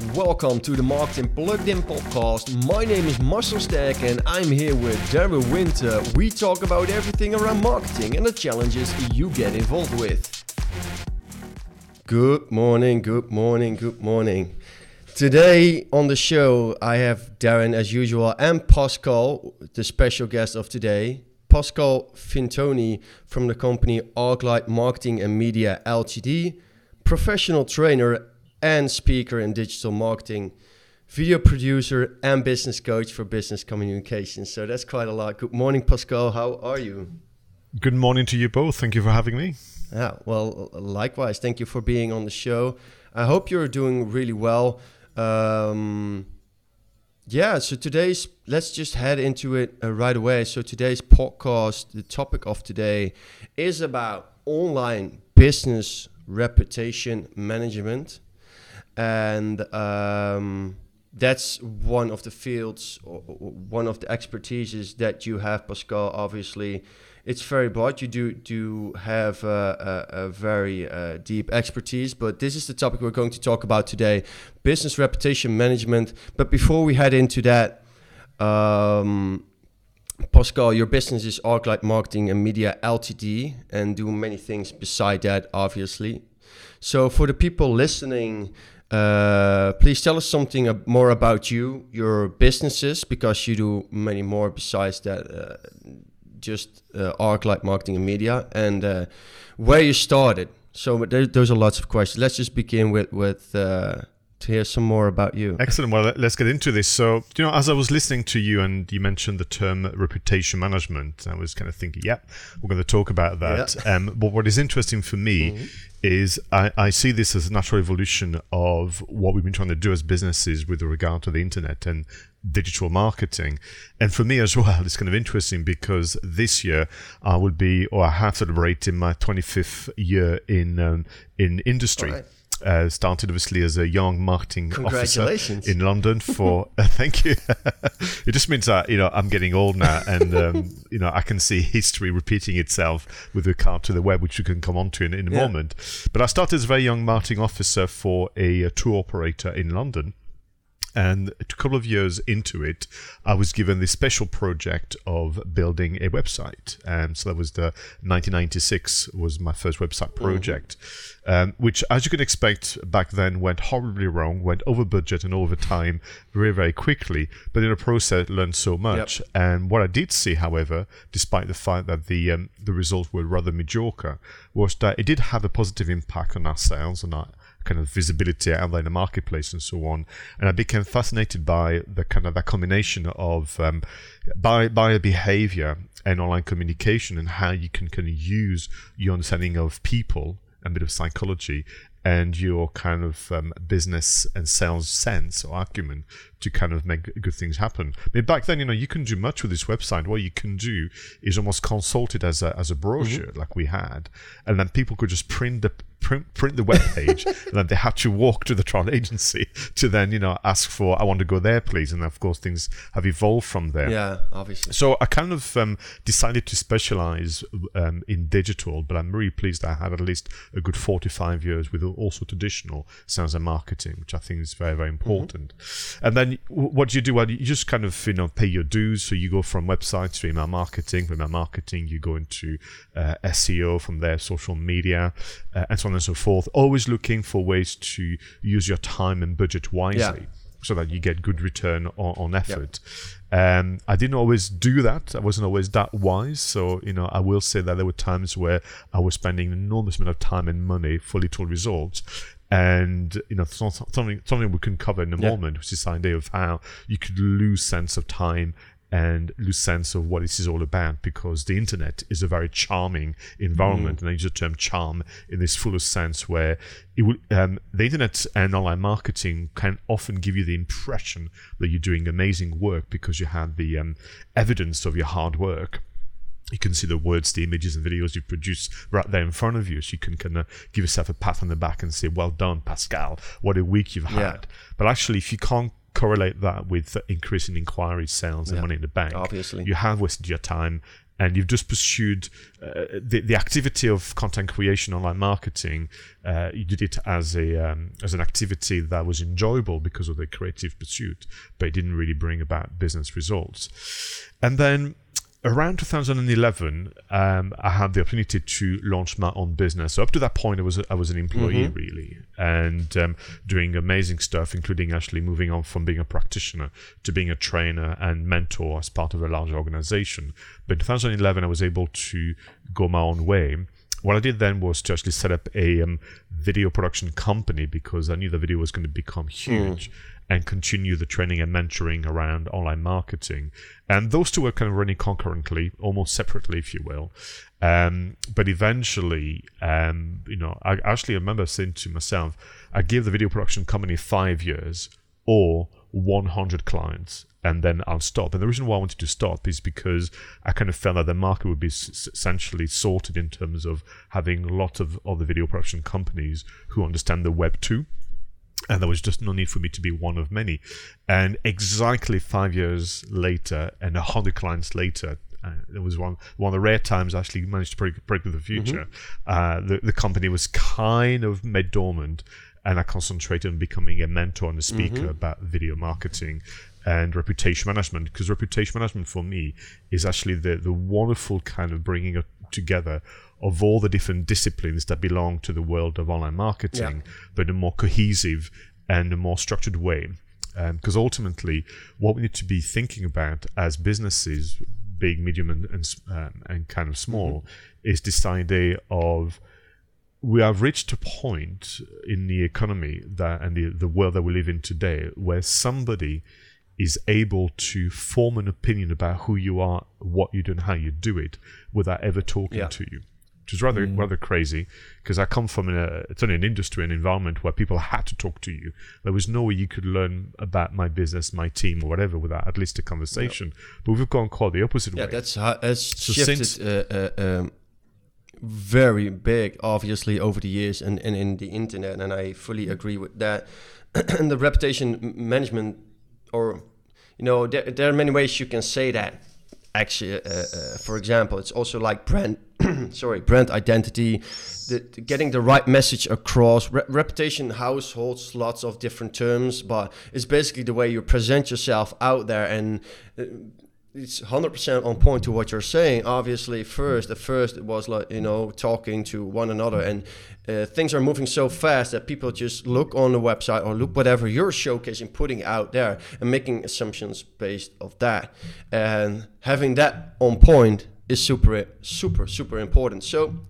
Welcome to the Marketing Plugged In podcast. My name is Marcel Sterk and I'm here with Darren Winter. We talk about everything around marketing and the challenges you get involved with. Good morning, good morning, good morning. Today on the show, I have Darren as usual and Pascal, the special guest of today. Pascal Fintoni from the company Arclight Marketing and Media Ltd, professional trainer and speaker in digital marketing, video producer and business coach for business communications. So that's quite a lot. Good morning, Pascal. How are you? Good morning to you both. Thank you for having me. Yeah, well, likewise. Thank you for being on the show. I hope you're doing really well. Um, yeah, so today's, let's just head into it uh, right away. So today's podcast, the topic of today is about online business reputation management and um, that's one of the fields, one of the expertises that you have, Pascal. Obviously, it's very broad. You do do have a, a, a very uh, deep expertise, but this is the topic we're going to talk about today: business reputation management. But before we head into that. Um, Pascal, your business is Arclight Marketing and Media Ltd, and do many things beside that, obviously. So, for the people listening uh, please tell us something more about you, your businesses, because you do many more besides that, uh, just uh, Arclight Marketing and Media, and uh, where you started. So there, those are lots of questions. Let's just begin with with uh, to hear some more about you. Excellent. Well, let's get into this. So, you know, as I was listening to you and you mentioned the term reputation management, I was kind of thinking, yeah, we're going to talk about that. Yeah. Um, but what is interesting for me mm-hmm. Is I, I, see this as a natural evolution of what we've been trying to do as businesses with regard to the internet and digital marketing. And for me as well, it's kind of interesting because this year I will be, or I have celebrated my 25th year in um, in industry uh, started obviously as a young marketing officer in London for. uh, thank you. it just means that you know I'm getting old now, and um, you know I can see history repeating itself with regard to the web, which we can come on to in, in a yeah. moment. But I started as a very young marketing officer for a, a tour operator in London and a couple of years into it, I was given the special project of building a website. Um, so that was the 1996 was my first website mm-hmm. project, mm-hmm. um, which, as you can expect, back then went horribly wrong, went over budget and over time very, very quickly. But in the process, learned so much. Yep. And what I did see, however, despite the fact that the um, the results were rather mediocre, was that it did have a positive impact on our sales and our kind of visibility out there in the marketplace and so on. And I became fascinated by the kind of that combination of um, buyer, buyer behavior and online communication and how you can kind of use your understanding of people, a bit of psychology, and your kind of um, business and sales sense or acumen to kind of make good things happen. I mean, back then, you know, you can do much with this website. What you can do is almost consult it as a, as a brochure mm-hmm. like we had, and then people could just print the print, print the web page, and then they had to walk to the trial agency to then, you know, ask for, I want to go there, please. And of course, things have evolved from there. Yeah, obviously. So I kind of um, decided to specialize um, in digital, but I'm really pleased I had at least a good 45 years with also traditional sales and marketing, which I think is very, very important. Mm-hmm. And then what do you do? Well, you just kind of, you know, pay your dues. So you go from websites to email marketing. From email marketing, you go into uh, SEO, from there, social media, uh, and so on and so forth. Always looking for ways to use your time and budget wisely. Yeah. So that you get good return on, on effort. Um, I didn't always do that. I wasn't always that wise. So, you know, I will say that there were times where I was spending an enormous amount of time and money for little results and you know something something we can cover in a moment, which is the idea of how you could lose sense of time and lose sense of what this is all about because the internet is a very charming environment mm. and I use the term charm in this fullest sense where it will, um, the internet and online marketing can often give you the impression that you're doing amazing work because you have the um, evidence of your hard work you can see the words, the images, and videos you produce right there in front of you. So you can kind of give yourself a pat on the back and say, "Well done, Pascal. What a week you've had." Yeah. But actually, if you can't correlate that with increasing inquiry sales and yeah. money in the bank. Obviously, you have wasted your time and you've just pursued uh, the, the activity of content creation, online marketing, uh, you did it as a um, as an activity that was enjoyable because of the creative pursuit, but it didn't really bring about business results. And then around 2011, um, I had the opportunity to launch my own business. So up to that point, I was I was an employee mm-hmm. really, and um, doing amazing stuff, including actually moving on from being a practitioner to being a trainer and mentor as part of a large organization. But in 2011, I was able to go my own way. What I did then was to actually set up a um, video production company because I knew the video was going to become huge. Mm and continue the training and mentoring around online marketing. And those two were kind of running concurrently, almost separately, if you will. Um, but eventually, um, you know, I actually remember saying to myself, I give the video production company five years or 100 clients and then I'll stop. And the reason why I wanted to stop is because I kind of felt that the market would be s- essentially sorted in terms of having a lot of other video production companies who understand the web too and there was just no need for me to be one of many. And exactly five years later, and hundred clients later, uh, it was one one of the rare times I actually managed to break, break with the future. Mm-hmm. Uh, the the company was kind of made dormant, and I concentrated on becoming a mentor and a speaker mm-hmm. about video marketing and reputation management. Because reputation management for me is actually the the wonderful kind of bringing together of all the different disciplines that belong to the world of online marketing, yeah. but in a more cohesive and a more structured way. Because um, ultimately, what we need to be thinking about as businesses, big, medium, and and, um, and kind of small, mm-hmm. is this idea of we have reached a point in the economy that and the, the world that we live in today where somebody is able to form an opinion about who you are, what you do, and how you do it without ever talking yeah. to you which is rather mm. rather crazy because I come from a, it's only an industry, an environment where people had to talk to you. There was no way you could learn about my business, my team, or whatever without at least a conversation. Yep. But we've gone quite the opposite yeah, way. Yeah, that's how it's so shifted since, uh, uh, um, very big, obviously, over the years and, and in the internet, and I fully agree with that. and the reputation management, or you know, there, there are many ways you can say that actually uh, uh, for example it's also like brand sorry brand identity the, getting the right message across Re- reputation households lots of different terms but it's basically the way you present yourself out there and uh, it's 100% on point to what you're saying. Obviously first at first it was like you know talking to one another and uh, things are moving so fast that people just look on the website or look whatever you're showcasing putting out there and making assumptions based of that. And having that on point is super super super important. So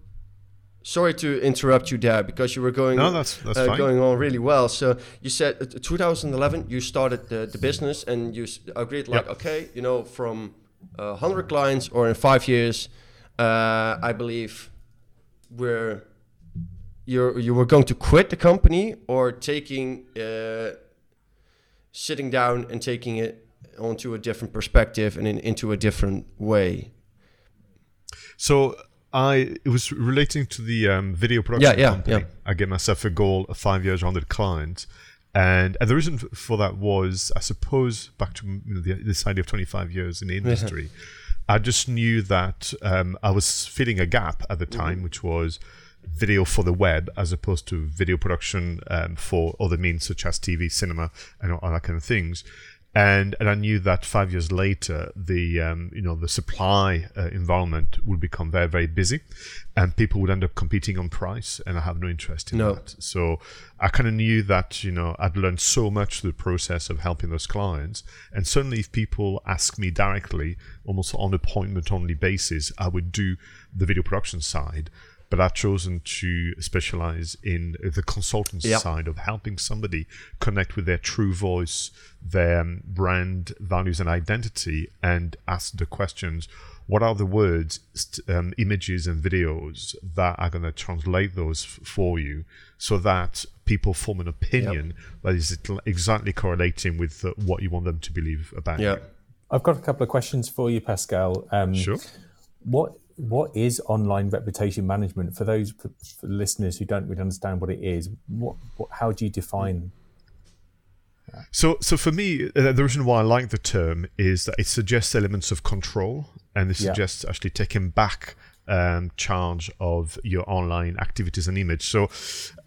sorry to interrupt you there because you were going no, that's, that's uh, going on really well. So you said uh, 2011 you started the, the business and you agreed like yep. okay, you know, from uh, 100 clients or in five years, uh, I believe we're you you were going to quit the company or taking uh, sitting down and taking it onto a different perspective and in, into a different way. So I it was relating to the um, video production yeah, yeah, company. Yeah. I gave myself a goal of five years, hundred clients, and and the reason for that was, I suppose, back to you know, the, this idea of twenty five years in the industry. I just knew that um, I was filling a gap at the mm-hmm. time, mm-hmm. which was video for the web as opposed to video production um, for other means such as TV, cinema, and all that kind of things and and I knew that five years later, the um, you know the supply uh, environment would become very very busy, and people would end up competing on price, and I have no interest in no. that. So I kind of knew that you know I'd learned so much through the process of helping those clients, and certainly if people ask me directly, almost on appointment only basis, I would do the video production side but I've chosen to specialize in the consultancy yep. side of helping somebody connect with their true voice, their brand values and identity, and ask the questions what are the words, um, images, and videos that are going to translate those f- for you so that people form an opinion yep. that is exactly correlating with uh, what you want them to believe about yep. you. I've got a couple of questions for you, Pascal. Um, sure. What what is online reputation management for those for listeners who don't really understand what it is? What, what how do you define So, so for me, uh, the reason why I like the term is that it suggests elements of control, and it Yeah. suggests actually taking back um, charge of your online activities and image. So,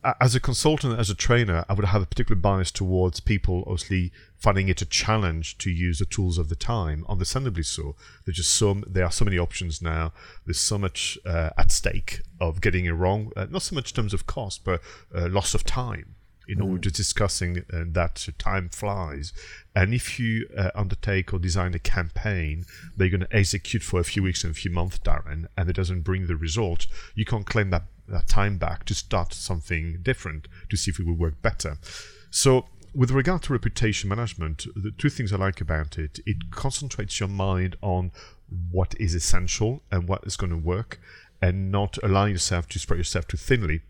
uh, as a consultant, as a trainer, I would have a particular bias towards people, obviously finding it a challenge to use the tools of the time. Understandably so. There's just so there are so many options now. There's so much uh, at stake of getting it wrong. Uh, not so much in terms of cost, but uh, loss of time you know, we're just discussing uh, that time flies. And if you uh, undertake or design a campaign that you're going to execute for a few weeks and a few months, Darren, and it doesn't bring the result, you can't claim that, that time back to start something different to see if it will work better. So, with regard to reputation management, the two things I like about it, it concentrates your mind on what is essential and what is going to work, and not allow yourself to spread yourself too thinly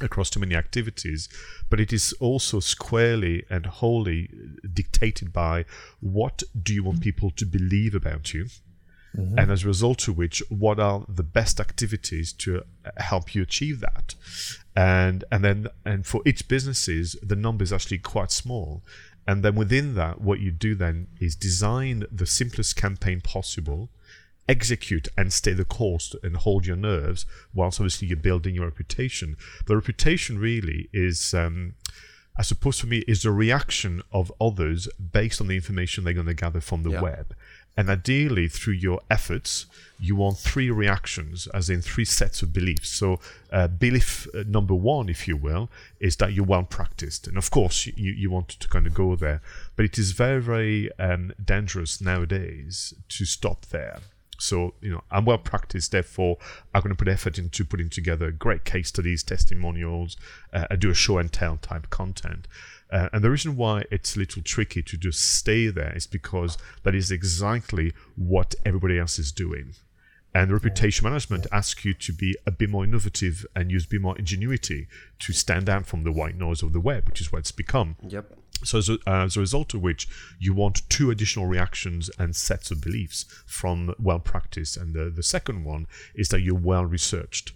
across too many activities, but it is also squarely and wholly dictated by what do you want people to believe about you, and as a result of which, what are the best activities to uh, help you achieve that, and and then and for each businesses, the number is actually quite small. And then within that, what you do then is design the simplest campaign possible, execute and stay the course and hold your nerves whilst obviously you're building your reputation. The reputation really is, um, I suppose for me, is the reaction of others based on the information they're going to gather from the Yeah. web. And ideally, through your efforts, you want three reactions, as in three sets of beliefs. So, uh, belief uh, number one, if you will, is that you're well practiced. And of course, you, you want to kind of go there. But it is very, very um, dangerous nowadays to stop there. So, you know, I'm well practiced, therefore, I'm going to put effort into putting together great case studies, testimonials, uh, I do a show and tell type content. Uh, and the reason why it's a little tricky to just stay there is because that is exactly what everybody else is doing. And reputation management asks you to be a bit more innovative and use a bit more ingenuity to stand out from the white noise of the web, which is what it's become. Yep. So, as a, uh, as a result of which, you want two additional reactions and sets of beliefs from well practiced. And the, the second one is that you're well researched.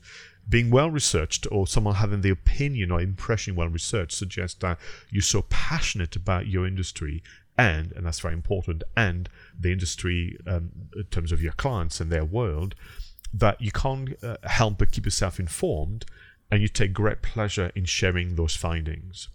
Being well researched, or someone having the opinion or impression well researched, suggests that you're so passionate about your industry and, and that's very important, and the industry um, in terms of your clients and their world, that you can't uh, help but keep yourself informed and you take great pleasure in sharing those findings.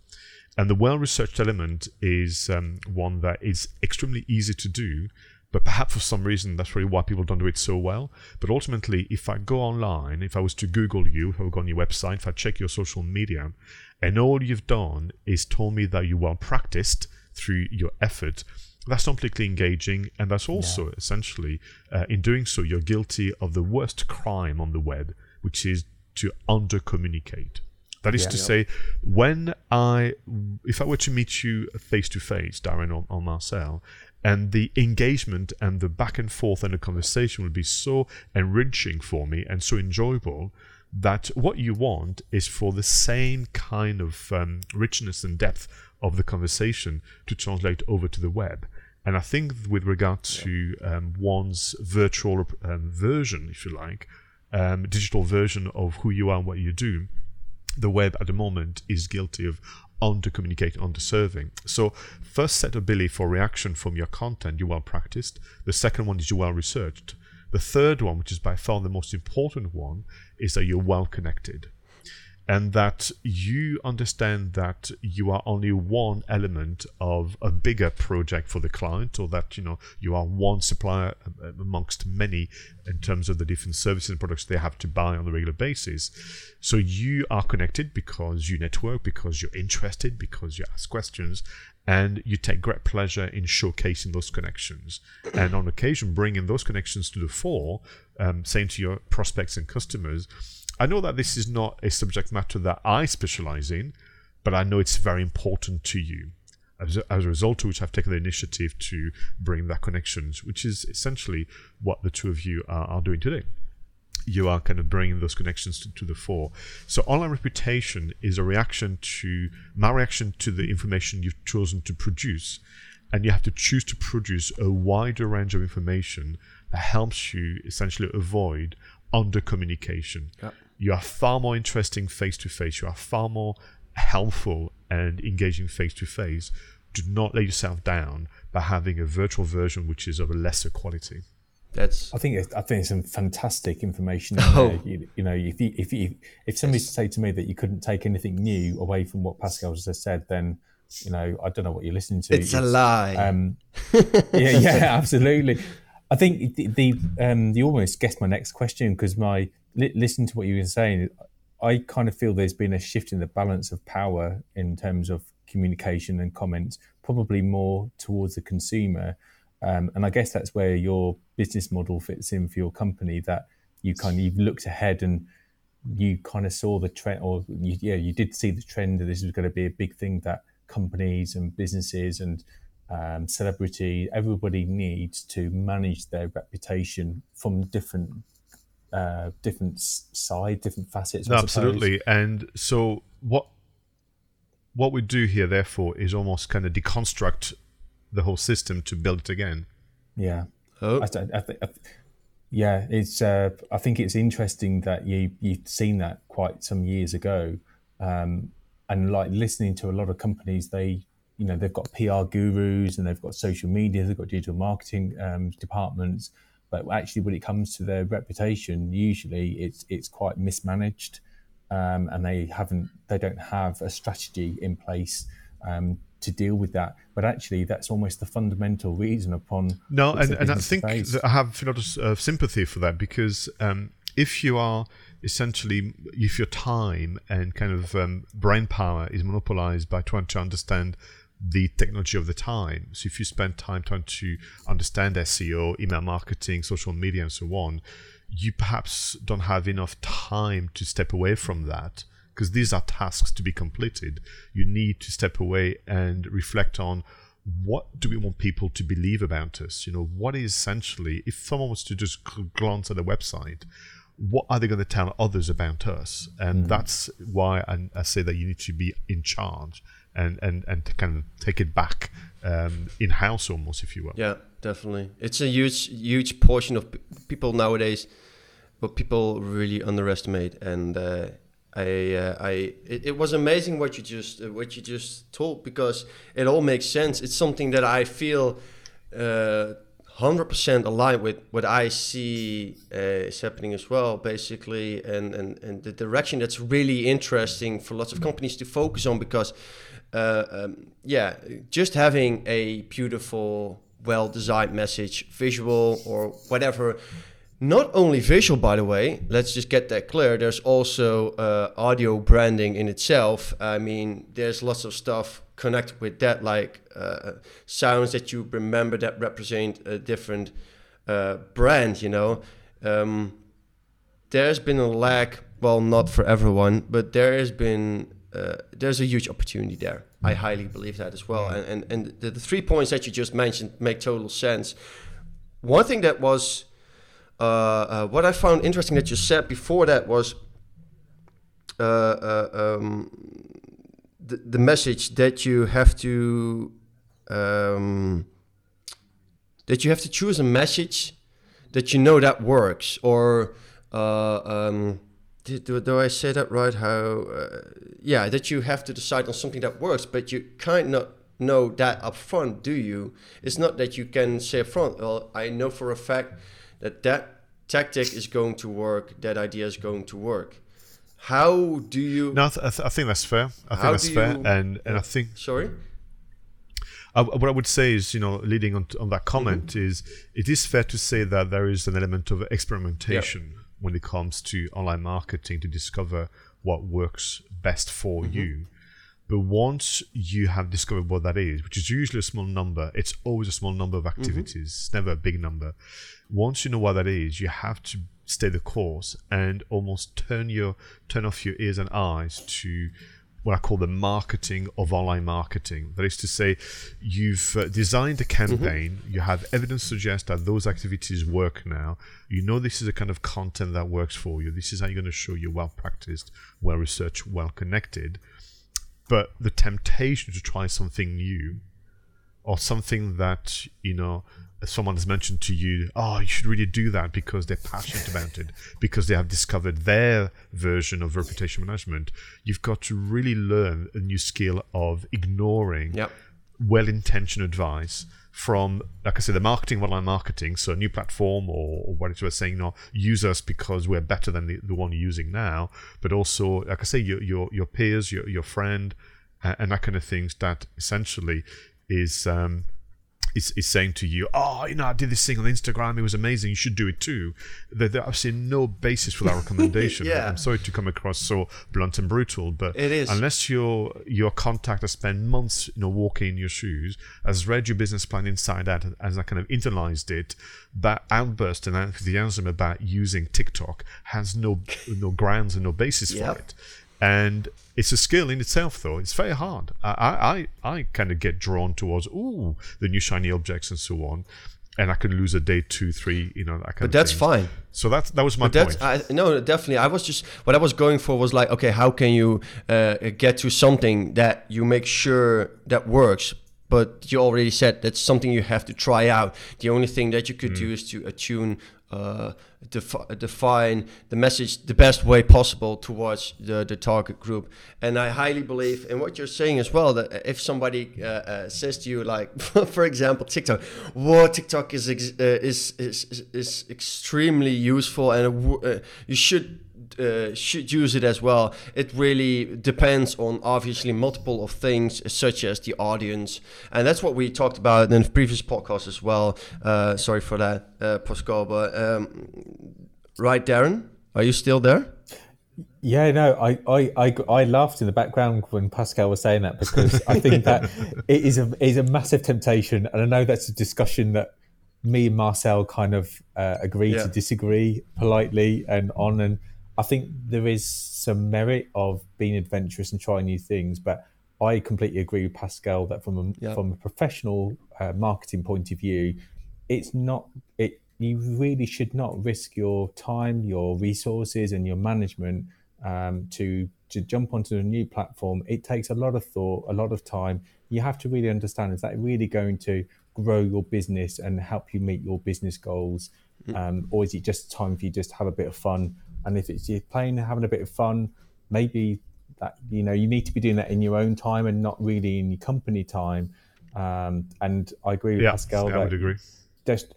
And the well researched element is um, one that is extremely easy to do, but perhaps for some reason that's really why people don't do it so well. But ultimately, if I go online, if I was to Google you, if I go on your website, if I check your social media, and all you've done is told me that you're well practiced through your effort, that's not particularly engaging, and that's also essentially, uh, in doing so, you're guilty of the worst crime on the web, which is to under communicate. That is Yeah. to Yeah. say, when I, if I were to meet you face to face, Darren or, or Marcel, and the engagement and the back and forth and the conversation would be so enriching for me and so enjoyable that what you want is for the same kind of um, richness and depth of the conversation to translate over to the web. And I think with regard to um, one's virtual um, version, if you like, um, digital version of who you are and what you do, the web at the moment is guilty of under communicating, under serving. So, first set of belief for reaction from your content, you're well practiced. The second one is you're well researched. The third one, which is by far the most important one, is that you're well connected. And that you understand that you are only one element of a bigger project for the client, or that you know you are one supplier uh, amongst many in terms of the different services and products they have to buy on a regular basis. So you are connected because you network, because you're interested, because you ask questions, and you take great pleasure in showcasing those connections. And on occasion, bringing those connections to the fore, um, saying to your prospects and customers, I know that this is not a subject matter that I specialize in, but I know it's very important to you. As a, as a result of which, I've taken the initiative to bring that connections, which is essentially what the two of you are, are doing today you are kind of bringing those connections to, to, the fore. So online reputation is a reaction to my reaction to the information you've chosen to produce, and you have to choose to produce a wider range of information that helps you essentially avoid under communication. Yep. You are far more interesting face to face. You are far more helpful and engaging face to face do not let yourself down by having a virtual version which is of a lesser quality. That's I think I think it's some fantastic information. Oh. You, you, know, if you, if you, if somebody to say to me that you couldn't take anything new away from what Pascal just said, then you know I don't know what you're listening to. It's, it's a lie. Um, yeah, yeah, absolutely. I think the, the um, you almost guessed my next question because my li- to what you were saying, I kind of feel there's been a shift in the balance of power in terms of communication and comments, probably more towards the consumer. Um, and I guess that's where your business model fits in for your company. That you kind of you've looked ahead and you kind of saw the trend, or you, yeah, you did see the trend that this was going to be a big thing that companies and businesses and um, celebrity, everybody needs to manage their reputation from different uh, different side, different facets. No, absolutely. And so what what we do here, therefore, is almost kind of deconstruct the whole system to build it again. Yeah. Oh. I, I, I, yeah, it's. Uh, I think it's interesting that you you've seen that quite some years ago, um, and like listening to a lot of companies, they you know they've got PR gurus and they've got social media, they've got digital marketing um, departments, but actually when it comes to their reputation, usually it's it's quite mismanaged, um, and they haven't they don't have a strategy in place um, to deal with that. But actually, that's almost the fundamental reason upon no, and, and I think I have a lot of sympathy for that because um, if you are essentially if your time and kind of um, brain power is monopolized by trying to understand the technology of the time. So if you spend time trying to understand SEO, email marketing, social media, and so on, you perhaps don't have enough time to step away from that because these are tasks to be completed. You need to step away and reflect on what do we want people to believe about us? You know, what is essentially, if someone was to just glance at the website, what are they going to tell others about us? And mm. that's why I, I say that you need to be in charge and and and to kind of take it back um, in house almost, if you will. Yeah, definitely. It's a huge huge portion of people nowadays, but people really underestimate, and uh, I uh, I it, it, was amazing what you just uh, what you just told because it all makes sense. It's something that I feel. Uh, 100% aligned with what I see uh, is happening as well, basically, and, and, and the direction that's really interesting for lots of companies to focus on because uh, um, yeah, just having a beautiful, well designed message, visual or whatever. Not only visual, by the way, let's just get that clear. There's also uh, audio branding in itself. I mean, there's lots of stuff connected with that, like uh, sounds that you remember that represent a different uh, brand, you know. Um, there's been a lack, well, not for everyone, but there has been uh, there's a huge opportunity there. I highly believe that as well. And and, and the, the, three points that you just mentioned make total sense. One thing that was uh, uh, what I found interesting that you said before that was uh, uh, um, the, the message that you have to um, that you have to choose a message that you know that works or uh, um, do, do I say that right? How, uh, yeah, that you have to decide on something that works, but you kind of know that up front, do you? It's not that you can say up front, well, I know for a fact that that tactic is going to work, that idea is going to work. How do you? No, I, th- I think that's fair. I think that's fair, you, and and I think. Sorry. I, what I would say is, you know, leading on, on that comment mm-hmm. is, it is fair to say that there is an element of experimentation when it comes to online marketing to discover what works best for mm-hmm. you. But once you have discovered what that is, which is usually a small number, it's always a small number of mm-hmm. activities, mm-hmm. it's never a big number. Once you know what that is, you have to stay the course and almost turn your turn off your ears and eyes to what I call the marketing of online marketing. That is to say, you've uh, designed a mm-hmm. campaign, mm-hmm. you have evidence suggest that those activities work now. You know this is the kind of content that works for you. This is how you're going to show you're well practiced, well researched, well connected. But the temptation to try something new or something that, you know, someone has mentioned to you, oh, you should really do that because they're passionate about it, because they have discovered their version of reputation management. You've got to really learn a new skill of ignoring yep. well-intentioned advice from, like I said, the marketing, online marketing, so a new platform or, or what we're saying, no, use us because we're better than the, the one you're using now, but also, like I say, your your, your peers, your, your friend, uh, and that kind of things that essentially is um, is, is saying to you, oh, you know, I did this thing on Instagram, it was amazing, you should do it too. There, there I've seen no basis for that recommendation. yeah. I'm sorry to come across so blunt and brutal, but it is. unless your your contact has spent months, you know, walking in your shoes, has read your business plan inside out, as I kind of internalized it, that outburst and enthusiasm about using TikTok has no no grounds and no basis yep. for it and it's a skill in itself though it's very hard i i, I kind of get drawn towards ooh the new shiny objects and so on and I can lose a day two, three, you know, that kind but that's thing. fine. So that that was my but that's, point. I, no, definitely. I was just what I was going for was like, okay, how can you uh, get to something that you make sure that works? But you already said that's something you have to try out. The only thing that you could mm. do is to attune uh, defi- define the message the best way possible towards the, the target group. And I highly believe in what you're saying as well that if somebody uh, uh, says to you, like, for example, TikTok, whoa, TikTok is, ex- uh, is, is, is extremely useful and uh, you should uh, should use it as well. It really depends on obviously multiple of things, such as the audience, and that's what we talked about in the previous podcast as well. Uh, sorry for that, uh, Pascal, but um, right, Darren, are you still there? Yeah, no, I, I, I, I, laughed in the background when Pascal was saying that because I think that it is a is a massive temptation, and I know that's a discussion that me and Marcel kind of uh, agree yeah. to disagree politely and on and I think there is some merit of being adventurous and trying new things, but I completely agree with Pascal that from a, yeah. from a professional uh, marketing point of view, it's not it. You really should not risk your time, your resources, and your management um, to to jump onto a new platform. It takes a lot of thought, a lot of time. You have to really understand: is that really going to grow your business and help you meet your business goals, mm. um, or is it just time for you just to have a bit of fun? And if it's you're playing, having a bit of fun, maybe that you know you need to be doing that in your own time and not really in your company time. Um, and I agree with yeah, Pascal. I would agree. Just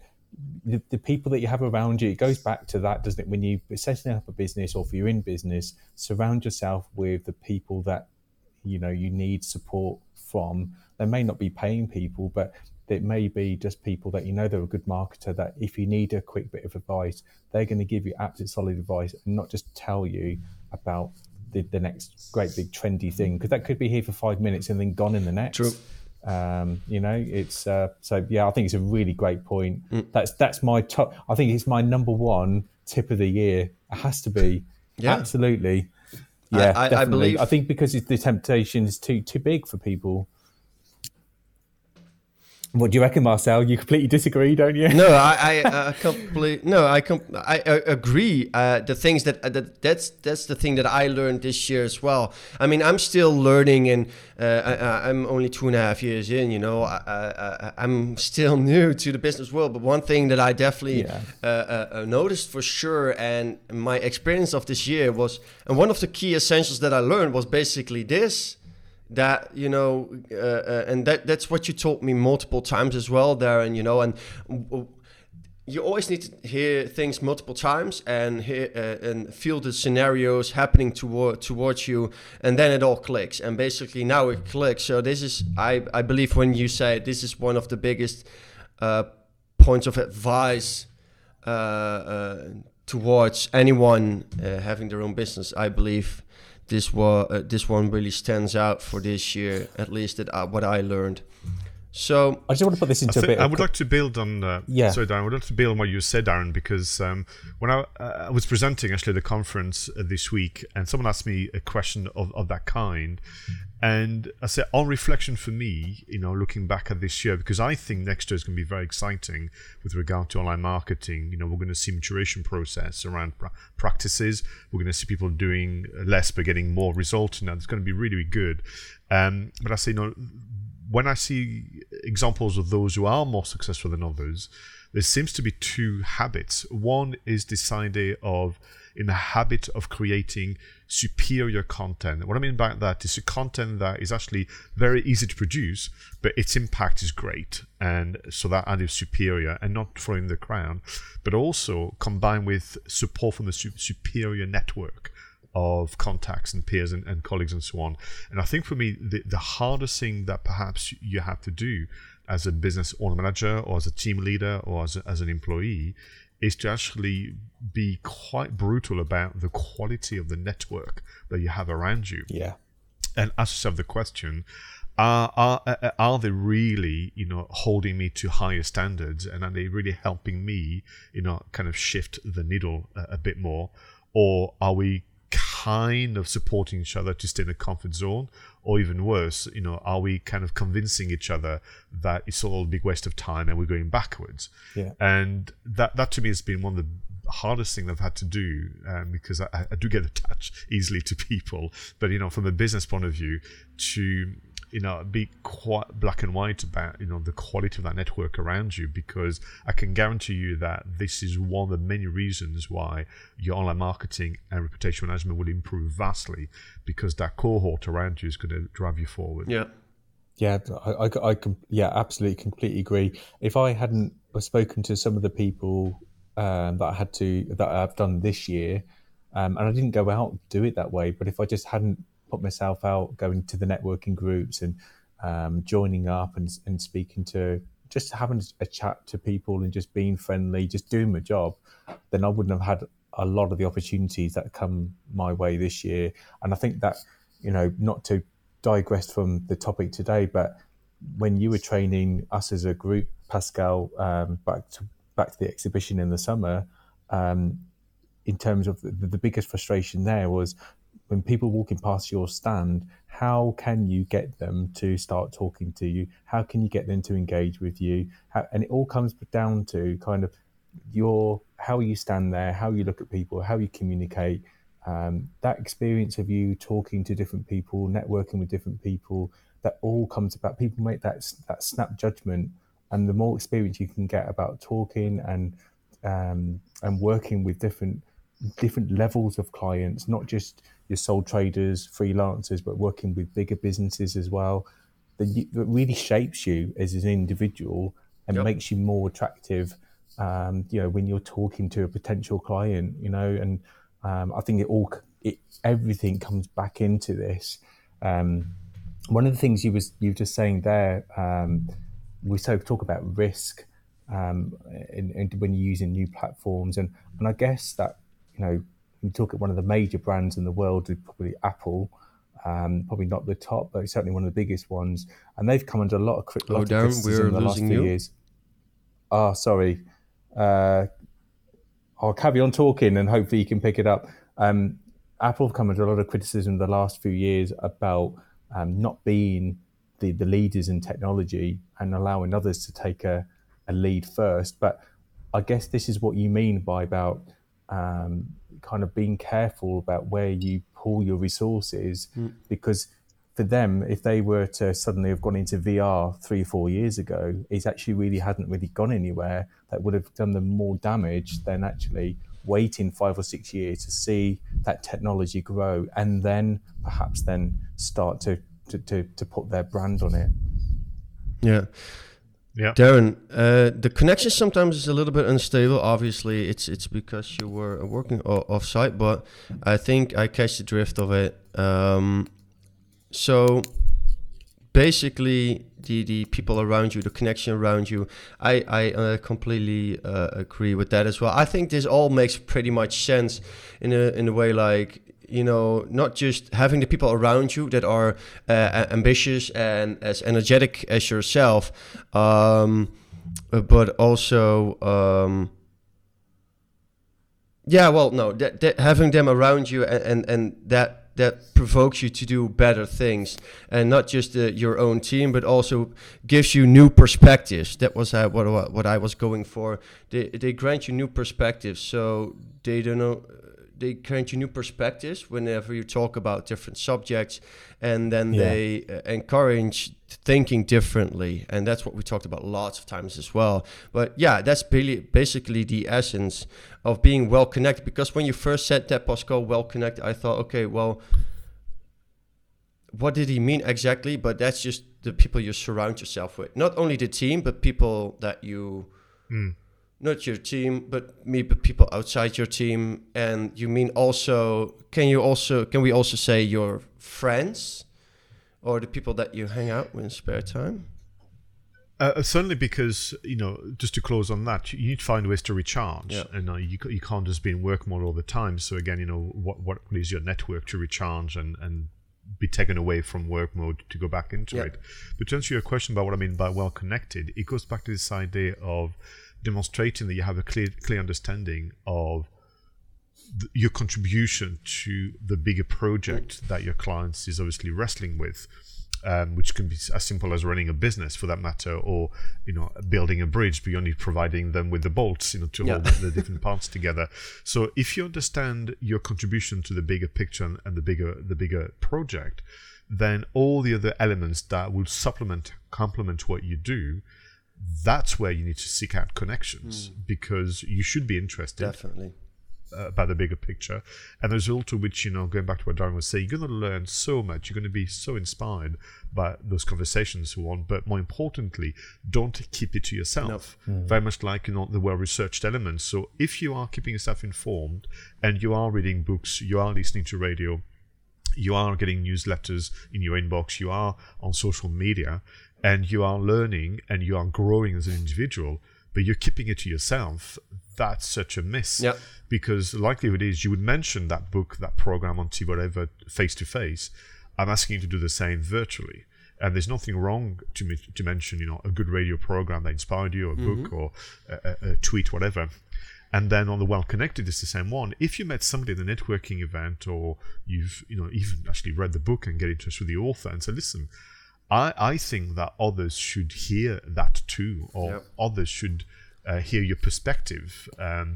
the, the, people that you have around you, it goes back to that, doesn't it? When you are setting up a business or if you're in business, surround yourself with the people that you know you need support from. They may not be paying people, but it may be just people that you know they're a good marketer that if you need a quick bit of advice they're going to give you absolute solid advice and not just tell you about the, the next great big trendy thing because that could be here for five minutes and then gone in the next. True. Um, you know it's uh, so yeah i think it's a really great point. Mm. that's that's my top i think it's my number one tip of the year. It has to be. Yeah. absolutely. Yeah I, I, I believe i think because the temptation is too too big for people what do you reckon, Marcel? You completely disagree, don't you? No, I, I uh, completely no, I com- I uh, agree. Uh, the things that, uh, that that's that's the thing that I learned this year as well. I mean, I'm still learning, and uh, I, am only two and a half years in. You know, I, am still new to the business world. But one thing that I definitely yeah. Uh, noticed for sure, and my experience of this year was, and one of the key essentials that I learned was basically this that you know uh, uh, and that that's what you taught me multiple times as well there and you know and you always need to hear things multiple times and hear uh, and feel the scenarios happening toward towards you and then it all clicks. And basically now it clicks. So this is i i believe when you say this is one of the biggest uh, points of advice uh, uh towards anyone having their own business i believe this one uh, this one really stands out for this year, at least that uh, what I learned. So I just want to put this into a bit. I would like to build on. Uh, yeah. Sorry, Darren. I would like to build on what you said, Darren, because um, when I, uh, I, was presenting actually the conference uh, this week, and someone asked me a question of, of that kind, and I said, on reflection for me, you know, looking back at this year, because I think next year is going to be very exciting with regard to online marketing. You know, we're going to see maturation process around pra- practices. We're going to see people doing less but getting more results. Now, it's going to be really, really good. Um, but I say, you know when I see examples of those who are more successful than others, there seems to be two habits. One is this idea of in the habit of creating superior content. What I mean by that is content that is actually very easy to produce, but its impact is great. And so that added superior and not throwing the crown, but also combined with support from the su- superior network of contacts and peers and, and, colleagues and so on. And I think for me, the, the hardest thing that perhaps you have to do as a business owner manager or as a team leader or as, a, as an employee is to actually be quite brutal about the quality of the network that you have around you. Yeah. And ask yourself the question, are, are, uh, are they really, you know, holding me to higher standards and are they really helping me, you know, kind of shift the needle a, a bit more? Or are we kind of supporting each other to stay in a comfort zone or even worse you know are we kind of convincing each other that it's all a big waste of time and we're going backwards? Yeah. And that that to me has been one of the hardest thing I've had to do um, because I, I do get attached easily to people. But you know from a business point of view to you know be quite black and white about you know the quality of that network around you because I can guarantee you that this is one of the many reasons why your online marketing and reputation management will improve vastly because that cohort around you is going to drive you forward. Yeah. Yeah, I, I, I yeah, absolutely, completely agree. If I hadn't spoken to some of the people um, that I had to that I've done this year, um, and I didn't go out and do it that way, but if I just hadn't put myself out, going to the networking groups and um, joining up and, and speaking to just having a chat to people and just being friendly, just doing my job, then I wouldn't have had a lot of the opportunities that come my way this year. And I think that, you know, not to digress from the topic today, but when you were training us as a group, Pascal, um, back to back to the exhibition in the summer, um, in terms of the, the, biggest frustration there was when people walking past your stand, how can you get them to start talking to you? How can you get them to engage with you? How, and it all comes down to kind of your how you stand there, how you look at people, how you communicate. Um, that experience of you talking to different people, networking with different people, that all comes about. People make that that snap judgment, and the more experience you can get about talking and um, and working with different different levels of clients, not just your sole traders, freelancers, but working with bigger businesses as well. That, really shapes you as an individual and yep. makes you more attractive. Um, you know, when you're talking to a potential client, you know, and um, I think it all, it, everything comes back into this. Um, one of the things you was you were just saying there, um, we so talk about risk um, in, in, when you're using new platforms, and and I guess that you know you talk at one of the major brands in the world, probably Apple, um, probably not the top, but certainly one of the biggest ones. And they've come under a lot of, cri- lot oh, of criticism in the last few you. years. Oh, sorry. Uh, I'll carry on talking and hopefully you can pick it up. Um, Apple have come under a lot of criticism in the last few years about um, not being the, the leaders in technology and allowing others to take a, a lead first. But I guess this is what you mean by about um, kind of being careful about where you pull your resources mm. because for them, if they were to suddenly have gone into VR three or four years ago, it actually really hadn't really gone anywhere. That would have done them more damage than actually waiting five or six years to see that technology grow and then perhaps then start to, to, to, to put their brand on it. Yeah. Yeah, Darren, uh, the connection sometimes is a little bit unstable. Obviously, it's it's because you were working off site, but I think I catch the drift of it. Um, so basically, the the people around you, the connection around you, I I uh, completely uh, agree with that as well. I think this all makes pretty much sense in a in a way like you know, not just having the people around you that are uh, ambitious and as energetic as yourself, um, but also, um, yeah, well, no, that, that having them around you and, and, and that that provokes you to do better things and not just uh, your own team but also gives you new perspectives. That was uh, what, what I was going for. They, they grant you new perspectives so they don't know they grant you new perspectives whenever you talk about different subjects, and then Yeah. they uh, encourage thinking differently, and that's what we talked about lots of times as well. But yeah, that's basically the essence of being well connected. Because when you first said that Pascal well connected, I thought, okay, well, what did he mean exactly? But that's just the people you surround yourself with. Not only the team, but people that you, not your team, but me, but people outside your team. And you mean also, can you also, can we also say your friends or the people that you hang out with in spare time? Uh, certainly, because you know, just to close on that, you need to find ways to recharge, Yeah. and uh, you you can't just be in work mode all the time. So again, you know, what what is your network to recharge and and be taken away from work mode to go back into Yeah. it. But to answer your question about what I mean by well connected, it goes back to this idea of demonstrating that you have a clear clear understanding of your contribution to the bigger project that your clients is obviously wrestling with, um, which can be as simple as running a business for that matter, or you know building a bridge, but only providing them with the bolts, you know, to Yeah. hold the different parts together. So if you understand your contribution to the bigger picture and- and the bigger the bigger project, then all the other elements that will supplement, complement what you do. That's where you need to seek out connections because you should be interested Definitely. uh, about the bigger picture. And there's a result of which, you know, going back to what Darren was saying, you're going to learn so much. You're going to be so inspired by those conversations and so on. But more importantly, don't keep it to yourself. Very much like, you know, the well researched elements. So if you are keeping yourself informed and you are reading books, you are listening to radio, you are getting newsletters in your inbox, you are on social media, and you are learning and you are growing as an individual, but you're keeping it to yourself, that's such a miss. Yeah. Because the likelihood is you would mention that book, that program on TV, whatever, face to face. I'm asking you to do the same virtually. And there's nothing wrong to, me, to mention, you know, a good radio program that inspired you, or a book, mm-hmm. or a, a, a tweet, whatever. And then on the well connected, it's the same one. If you met somebody at a networking event, or you've you know even actually read the book and get in touch with the author and say, listen, I I think that others should hear that too, or Yep. others should uh, hear your perspective. Um,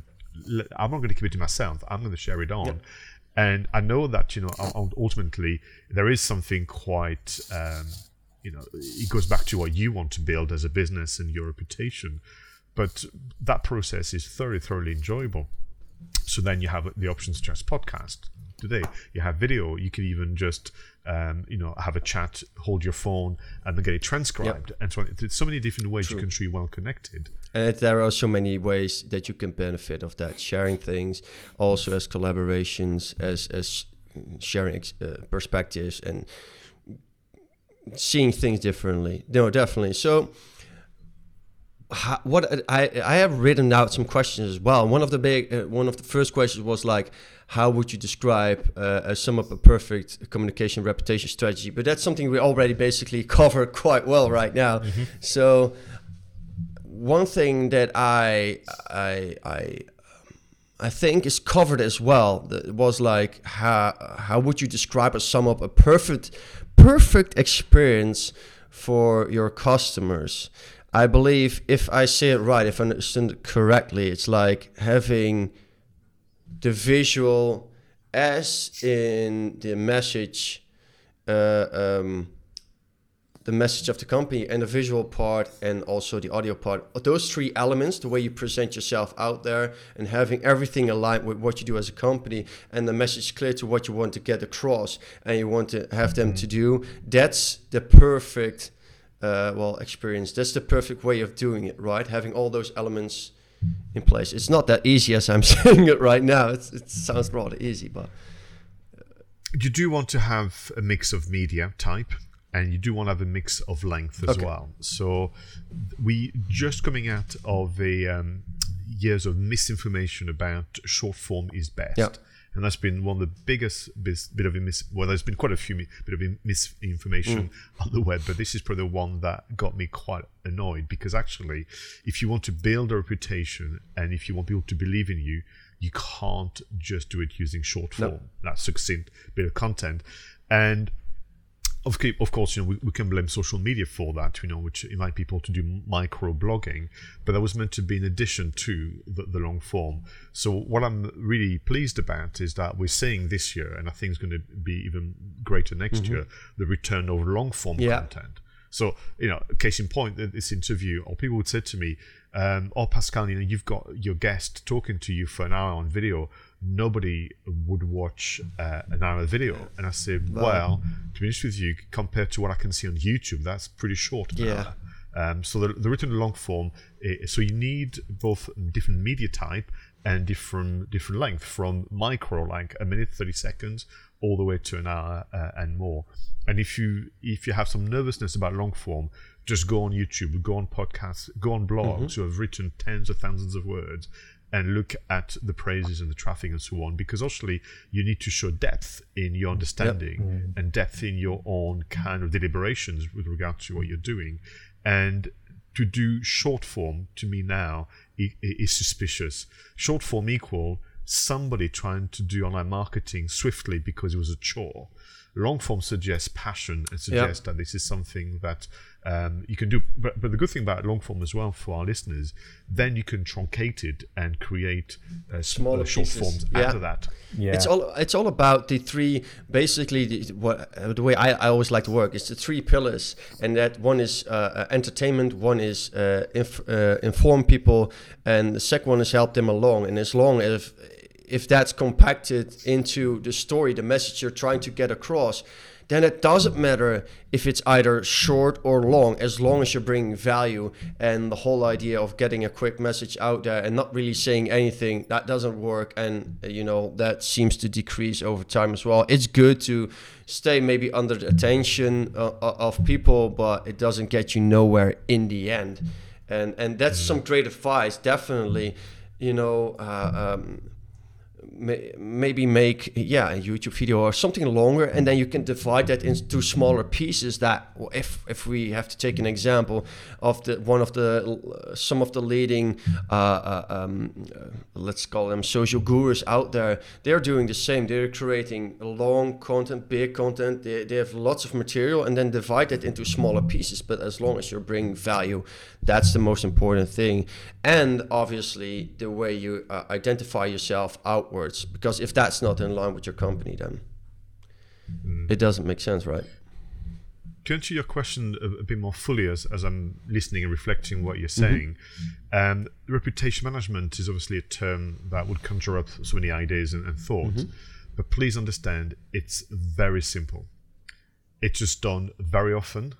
I'm not going to keep it to myself. I'm going to share it on. And I know that you know ul- ul- ultimately there is something quite um, you know it goes back to what you want to build as a business and your reputation but that process is thoroughly thoroughly enjoyable so then you have the options to just podcast today you have video you can even just um, you know have a chat hold your phone and then get it transcribed and so on there's so many different ways you can be well connected And there are so many ways that you can benefit of that. Sharing things, also as collaborations, as as sharing ex- uh, perspectives and seeing things differently. No, definitely. So, ho- what I I have written out some questions as well. One of the big uh, one of the first questions was like, how would you describe uh, a sum up a perfect communication reputation strategy? But that's something we already basically cover quite well right now. So one thing that I I I I think is covered as well that was like how how would you describe or sum up a perfect perfect experience for your customers? I believe if I say it right, if I understand it correctly, it's like having the visual as in the message uh, um, the message of the company and the visual part and also the audio part. Those three elements the way you present yourself out there and having everything aligned with what you do as a company and the message clear to what you want to get across and you want to have them to do that's the perfect uh, well experience. That's the perfect way of doing it right? Having all those elements in place it's not that easy as i'm saying it right now it's, it sounds rather easy but you do want to have a mix of media type and you do want to have a mix of length as Okay. well so we just coming out of a um, years of misinformation about short form is best Yeah. And that's been one of the biggest bis, bit of mis well there's been quite a few mi- bit of misinformation mm. on the web but this is probably the one that got me quite annoyed because actually if you want to build a reputation and if you want people to believe in you you can't just do it using short No. form. That succinct bit of content. And of, of course, you know, we, we, can blame social media for that, you know, which invite people to do micro blogging, but that was meant to be in addition to the, the, long form. So what I'm really pleased about is that we're seeing this year, and I think it's going to be even greater next mm-hmm. year, the return of long form yeah. content. So, you know, case in point, this interview, or people would say to me, um, "Oh, Pascal, you know, you've got your guest talking to you for an hour on video nobody would watch uh, an hour video. And I said, well, to be honest with you, compared to what I can see on YouTube, that's pretty short. Yeah. Um, so the, the written long form, eh, so you need both different media type and different different length, from micro like a minute, thirty seconds, all the way to an hour uh, and more. And if you if you have some nervousness about long form, just go on YouTube, go on podcasts, go on blogs mm-hmm. who have written tens of thousands of words, and look at the praises and the traffic and so on because actually you need to show depth in your understanding yep. mm. and depth in your own kind of deliberations with regard to what you're doing and to do short form to me now is suspicious short form equal somebody trying to do online marketing swiftly because it was a chore long form suggests passion and suggests yep. that this is something that um, you can do. But, but the good thing about long form as well for our listeners, then you can truncate it and create uh, smaller short pieces. forms yeah. after that. Yeah, it's all it's all about the three. Basically, the, what uh, the way I, I always like to work is the three pillars, and that one is uh, uh entertainment, one is uh, inf- uh, inform people, and the second one is help them along. And as long as if that's compacted into the story, the message you're trying to get across, then it doesn't matter if it's either short or long, as long as you're bringing value. And the whole idea of getting a quick message out there and not really saying anything, that doesn't work. And, you know, that seems to decrease over time as well. It's good to stay maybe under the attention uh, uh of people, but it doesn't get you nowhere in the end. And, and that's some great advice, definitely. You know, uh, um, maybe make yeah a youtube video or something longer and then you can divide that into smaller pieces that if if we have to take an example of the one of the some of the leading uh, uh, um, uh, let's call them social gurus out there they're doing the same. They're creating long content big content. They, they have lots of material and then divide it into smaller pieces but as long as you're bringing value that's the most important thing and obviously the way you uh, identify yourself outwards because if that's not in line with your company then mm. it doesn't make sense right to answer your question a, a, bit more fully as, as i'm listening and reflecting what you're mm-hmm. saying mm-hmm. um, reputation management is obviously a term that would conjure up so many ideas and, and thoughts mm-hmm. but please understand it's very simple it's just done very often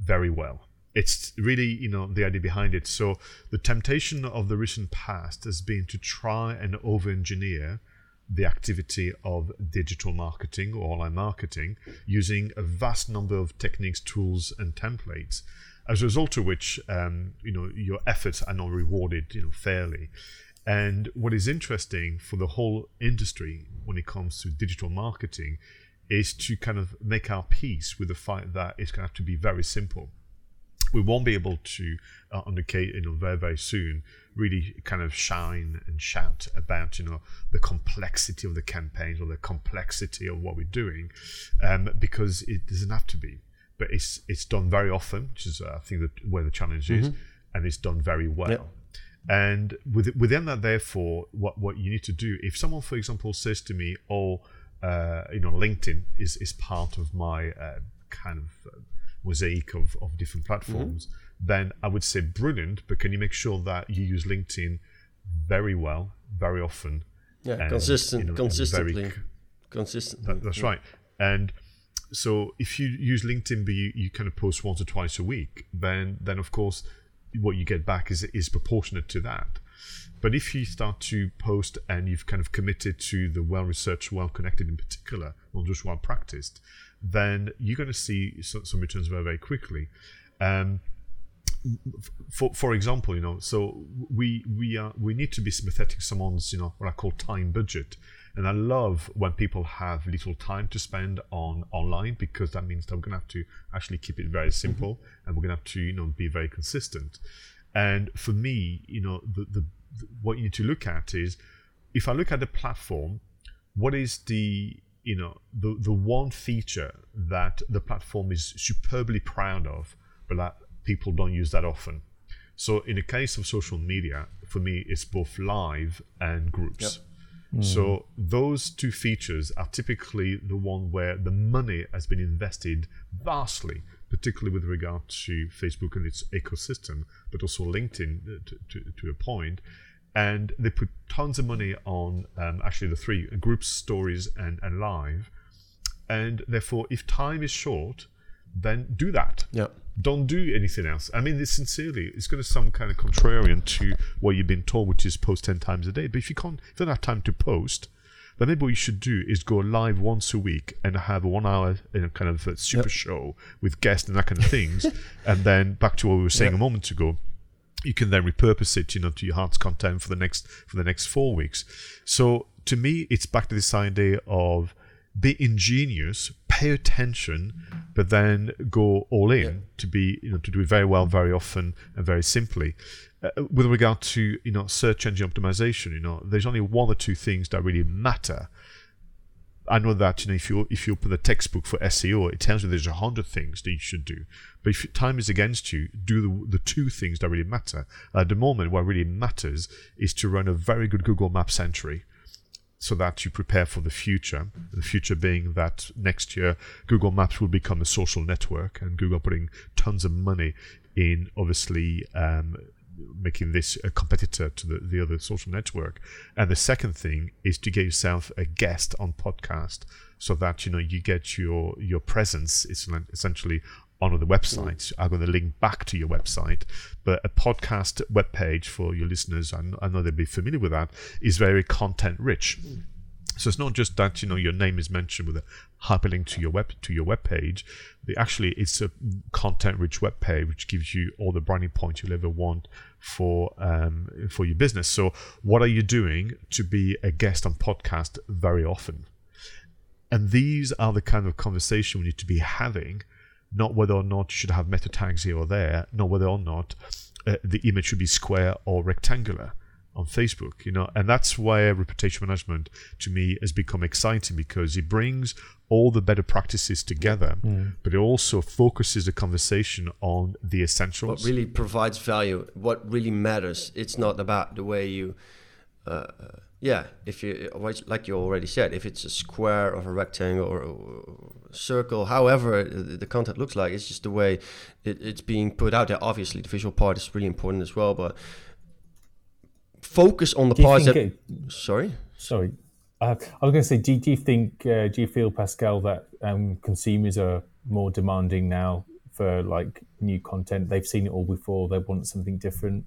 very well it's really you know the idea behind it. So the temptation of the recent past has been to try and over engineer the activity of digital marketing or online marketing using a vast number of techniques tools and templates as a result of which um, you know your efforts are not rewarded you know fairly. And what is interesting for the whole industry when it comes to digital marketing is to kind of make our peace with the fact that it's going to have to be very simple we won't be able to uh, undertake you know very very soon really kind of shine and shout about you know the complexity of the campaigns or the complexity of what we're doing um, because it doesn't have to be but it's it's done very often which is uh, I think that where the challenge mm-hmm. is and it's done very well yep. and with, within that therefore what what you need to do if someone for example says to me oh uh, you know LinkedIn is is part of my uh, kind of uh, mosaic of, of different platforms, mm-hmm. then I would say brilliant. But can you make sure that you use LinkedIn very well, very often? Yeah, and, consistent, you know, consistently, very, consistently. That, that's yeah. right. And so if you use LinkedIn, but you, you kind of post once or twice a week, then then of course what you get back is is proportionate to that. But if you start to post and you've kind of committed to the well researched, well connected in particular, not just well practiced, then you're going to see some, some returns very, very quickly. Um, for for example, you know, so we we are we need to be sympathetic to someone's you know what I call time budget, and I love when people have little time to spend on online because that means that we're gonna have to actually keep it very simple, mm-hmm. and we're gonna have to you know be very consistent. And for me, you know, the, the, the what you need to look at is if I look at the platform, what is the you know the the one feature that the platform is superbly proud of, but that people don't use that often. So in the case of social media, for me, it's both live and groups. Yep. Mm. So those two features are typically the one where the money has been invested vastly, particularly with regard to Facebook and its ecosystem, but also LinkedIn uh, to, to, to a point. And they put tons of money on um, actually the three groups, stories, and, and live. And therefore, if time is short, then do that. Yeah. Don't do anything else. I mean this sincerely. It's going to sound kind of contrarian to what you've been told, which is post ten times a day. But if you can't, if you don't have time to post, then maybe what you should do is go live once a week and have a one hour you know, kind of a super yep. show with guests and that kind of things. and then back to what we were saying yep. a moment ago, you can then repurpose it, you know, to your heart's content for the next for the next four weeks. So to me, it's back to this idea of be ingenious, pay attention, but then go all in yeah. to be you know to do it very well, very often, and very simply. Uh, with regard to you know search engine optimization, you know there's only one or two things that really matter. I know that you know if you if you open the textbook for SEO, it tells you there's a hundred things that you should do. But if time is against you, do the, the two things that really matter. At the moment, what really matters is to run a very good Google Maps entry so that you prepare for the future. The future being that next year Google Maps will become a social network, and Google putting tons of money in obviously um, making this a competitor to the, the other social network. And the second thing is to get yourself a guest on podcast so that you know you get your your presence is essentially on the website. I'm going to link back to your website. But a podcast web page for your listeners, I know, I know they'll be familiar with that, is very content rich. So it's not just that you know your name is mentioned with a hyperlink to your web to your web page. Actually, it's a content-rich web page which gives you all the branding points you'll ever want for um, for your business. So, what are you doing to be a guest on podcast very often? And these are the kind of conversation we need to be having not whether or not you should have meta tags here or there, not whether or not uh, the image should be square or rectangular on Facebook, you know, and that's why reputation management to me has become exciting because it brings all the better practices together, mm. but it also focuses the conversation on the essentials. What really provides value, what really matters. It's not about the way you. Uh, yeah, if you like you already said, if it's a square or a rectangle or a circle, however the content looks like, it's just the way it, it's being put out there. Obviously, the visual part is really important as well, but focus on the parts that. It, sorry, sorry. Uh, I was going to say, do, do you think, uh, do you feel, Pascal, that um, consumers are more demanding now for like new content? They've seen it all before. They want something different.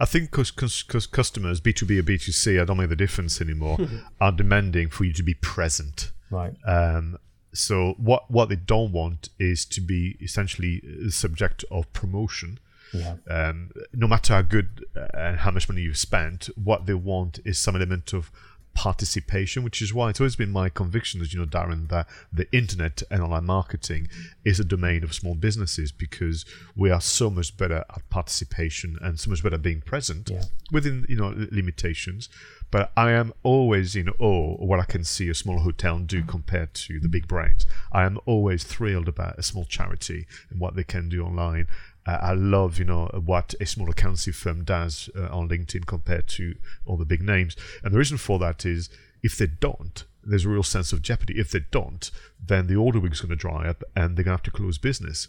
I think because customers, B2B or B2C, I don't make the difference anymore, are demanding for you to be present. Right. Um, so what what they don't want is to be essentially the subject of promotion. Yeah. Um, no matter how good uh, and how much money you've spent, what they want is some element of participation, which is why it's always been my conviction, as you know, Darren, that the internet and online marketing is a domain of small businesses because we are so much better at participation and so much better at being present yeah. within you know limitations. But I am always in awe of what I can see a small hotel do compared to the big brands. I am always thrilled about a small charity and what they can do online. I love, you know, what a small accountancy firm does uh, on LinkedIn compared to all the big names. And the reason for that is if they don't, there's a real sense of jeopardy. If they don't, then the order book is going to dry up and they're going to have to close business.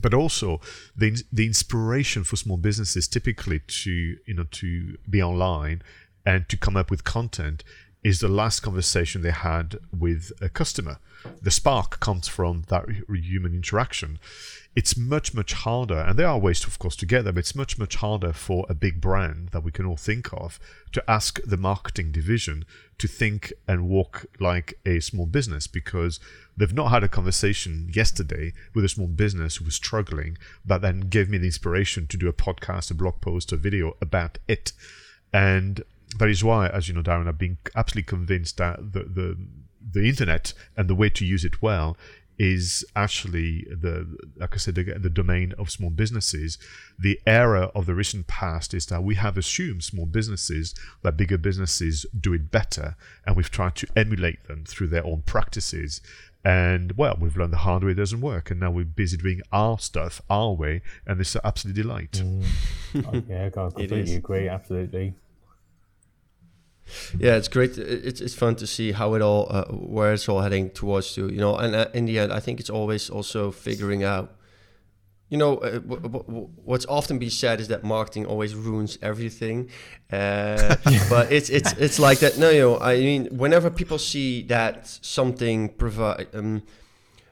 But also, the the inspiration for small businesses typically to you know to be online and to come up with content is the last conversation they had with a customer. The spark comes from that human interaction it's much much harder and there are ways to, of course to get there but it's much much harder for a big brand that we can all think of to ask the marketing division to think and walk like a small business because they've not had a conversation yesterday with a small business who was struggling that then gave me the inspiration to do a podcast a blog post a video about it and that is why as you know darren i've been absolutely convinced that the the the internet and the way to use it well is actually the like I said the, the, domain of small businesses. The era of the recent past is that we have assumed small businesses that bigger businesses do it better, and we've tried to emulate them through their own practices. And well, we've learned the hard way it doesn't work, and now we're busy doing our stuff our way, and this is absolute delight. Mm. yeah, I completely agree. Absolutely. Yeah, it's great. It's it's fun to see how it all uh, where it's all heading towards to you know. And uh, in the end, I think it's always also figuring out. You know, uh, what's often be said is that marketing always ruins everything, uh, but it's it's it's like that. No, you know, I mean, whenever people see that something provide, um,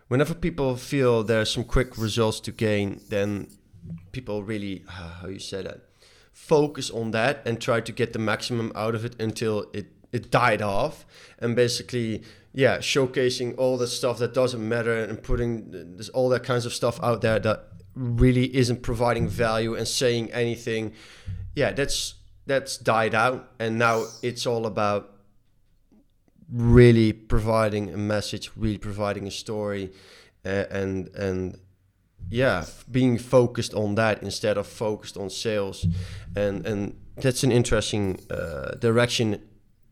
whenever people feel there's some quick results to gain, then people really how you say that focus on that and try to get the maximum out of it until it it died off. And basically yeah showcasing all the stuff that doesn't matter and putting this, all that kinds of stuff out there that really isn't providing value and saying anything. Yeah that's that's died out. And now it's all about really providing a message really providing a story uh, and and yeah being focused on that instead of focused on sales. And and that's an interesting uh, direction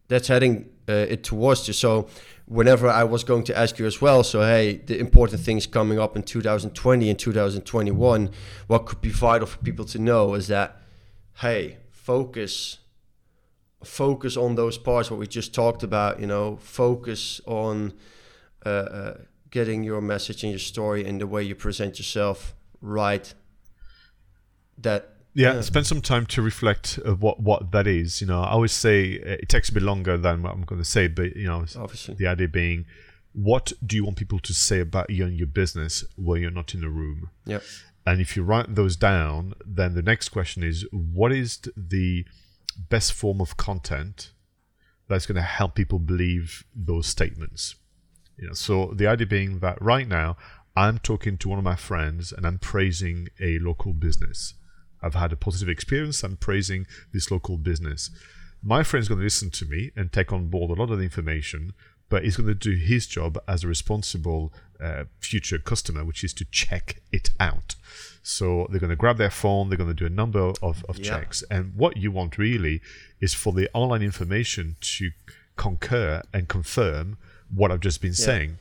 that's heading uh, it towards you. So whenever i was going to ask you as well so hey the important things coming up in 2020 and 2021 what could be vital for people to know is that hey focus focus on those parts what we just talked about you know focus on uh, uh getting your message and your story and the way you present yourself right that yeah, spend some time to reflect of what what that is. You know i always say uh, it takes a bit longer than what i'm going to say but you know Obviously. the idea being what do you want people to say about you and your business when you're not in the room? Yeah. And if you write those down then the next question is what is the best form of content that's going to help people believe those statements you know, so the idea being that right now I'm talking to one of my friends and I'm praising a local business. I've had a positive experience. I'm praising this local business. My friend's going to listen to me and take on board a lot of the information, but he's going to do his job as a responsible uh, future customer, which is to check it out. So they're going to grab their phone, they're going to do a number of, of yeah. checks. And what you want really is for the online information to concur and confirm what I've just been yeah. saying.